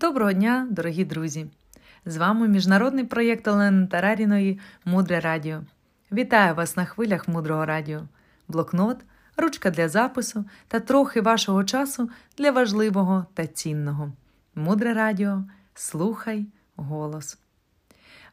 Доброго дня, дорогі друзі! З вами міжнародний проєкт Олени Тараріної Мудре Радіо. Вітаю вас на хвилях Мудрого Радіо, блокнот, ручка для запису та трохи вашого часу для важливого та цінного. Мудре Радіо. Слухай голос.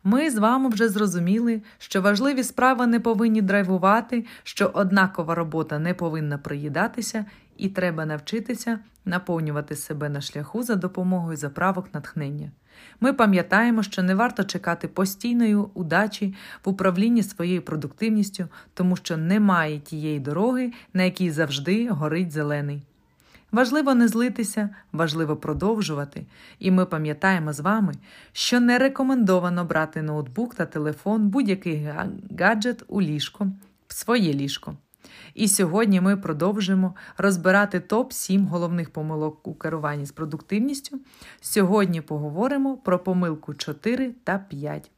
Ми з вами вже зрозуміли, що важливі справи не повинні драйвувати, що однакова робота не повинна приїдатися, і треба навчитися наповнювати себе на шляху за допомогою заправок натхнення. Ми пам'ятаємо, що не варто чекати постійної удачі в управлінні своєю продуктивністю, тому що немає тієї дороги, на якій завжди горить зелений. Важливо не злитися, важливо продовжувати, і ми пам'ятаємо з вами, що не рекомендовано брати ноутбук та телефон, будь-який гаджет у ліжко, в своє ліжко. І сьогодні ми продовжимо розбирати топ-7 головних помилок у керуванні з продуктивністю. Сьогодні поговоримо про помилку 4 та 5.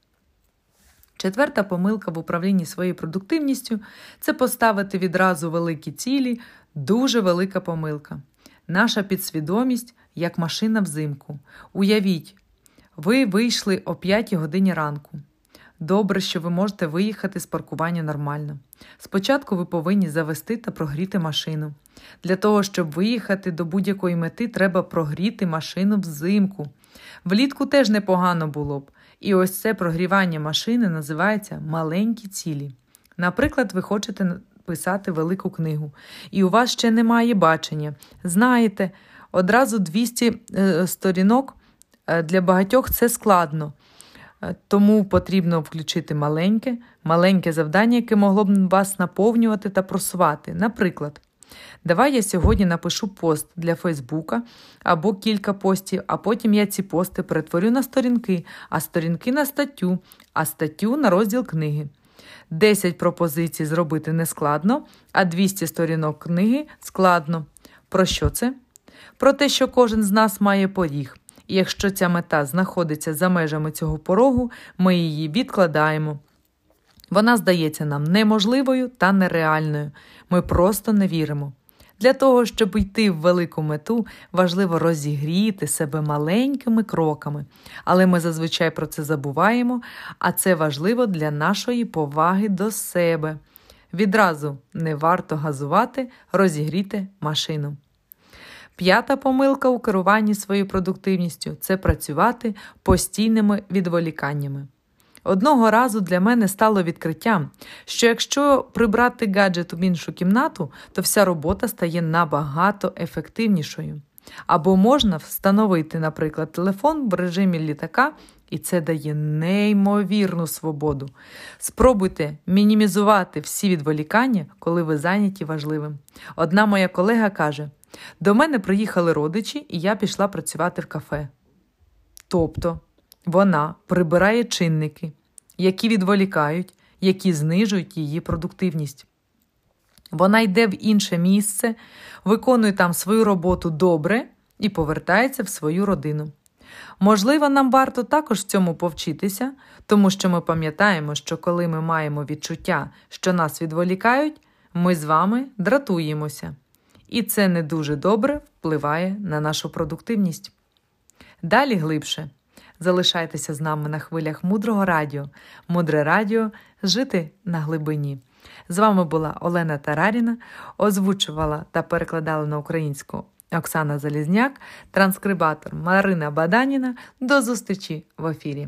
Четверта помилка в управлінні своєю продуктивністю це поставити відразу великі цілі, дуже велика помилка. Наша підсвідомість як машина взимку. Уявіть, ви вийшли о 5 годині ранку. Добре, що ви можете виїхати з паркування нормально. Спочатку ви повинні завести та прогріти машину. Для того, щоб виїхати до будь-якої мети, треба прогріти машину взимку. Влітку теж непогано було б. І ось це прогрівання машини називається маленькі цілі. Наприклад, ви хочете писати велику книгу, і у вас ще немає бачення. Знаєте, одразу 200 е, сторінок е, для багатьох це складно. Е, тому потрібно включити маленьке, маленьке завдання, яке могло б вас наповнювати та просувати. Наприклад, давай я сьогодні напишу пост для Фейсбука або кілька постів, а потім я ці пости перетворю на сторінки, а сторінки на статтю, а статтю на розділ книги. 10 пропозицій зробити нескладно, а 200 сторінок книги складно. Про що це? Про те, що кожен з нас має поріг. І якщо ця мета знаходиться за межами цього порогу, ми її відкладаємо. Вона здається нам неможливою та нереальною. Ми просто не віримо. Для того, щоб йти в велику мету, важливо розігріти себе маленькими кроками, але ми зазвичай про це забуваємо, а це важливо для нашої поваги до себе. Відразу не варто газувати, розігріти машину. П'ята помилка у керуванні своєю продуктивністю це працювати постійними відволіканнями. Одного разу для мене стало відкриттям, що якщо прибрати гаджет в іншу кімнату, то вся робота стає набагато ефективнішою. Або можна встановити, наприклад, телефон в режимі літака, і це дає неймовірну свободу. Спробуйте мінімізувати всі відволікання, коли ви зайняті важливим. Одна моя колега каже: до мене приїхали родичі, і я пішла працювати в кафе. Тобто вона прибирає чинники, які відволікають, які знижують її продуктивність. Вона йде в інше місце, виконує там свою роботу добре і повертається в свою родину. Можливо, нам варто також в цьому повчитися, тому що ми пам'ятаємо, що коли ми маємо відчуття, що нас відволікають, ми з вами дратуємося. І це не дуже добре впливає на нашу продуктивність. Далі глибше. Залишайтеся з нами на хвилях мудрого радіо, мудре радіо жити на глибині. З вами була Олена Тараріна, озвучувала та перекладала на українську Оксана Залізняк, транскрибатор Марина Баданіна. До зустрічі в ефірі.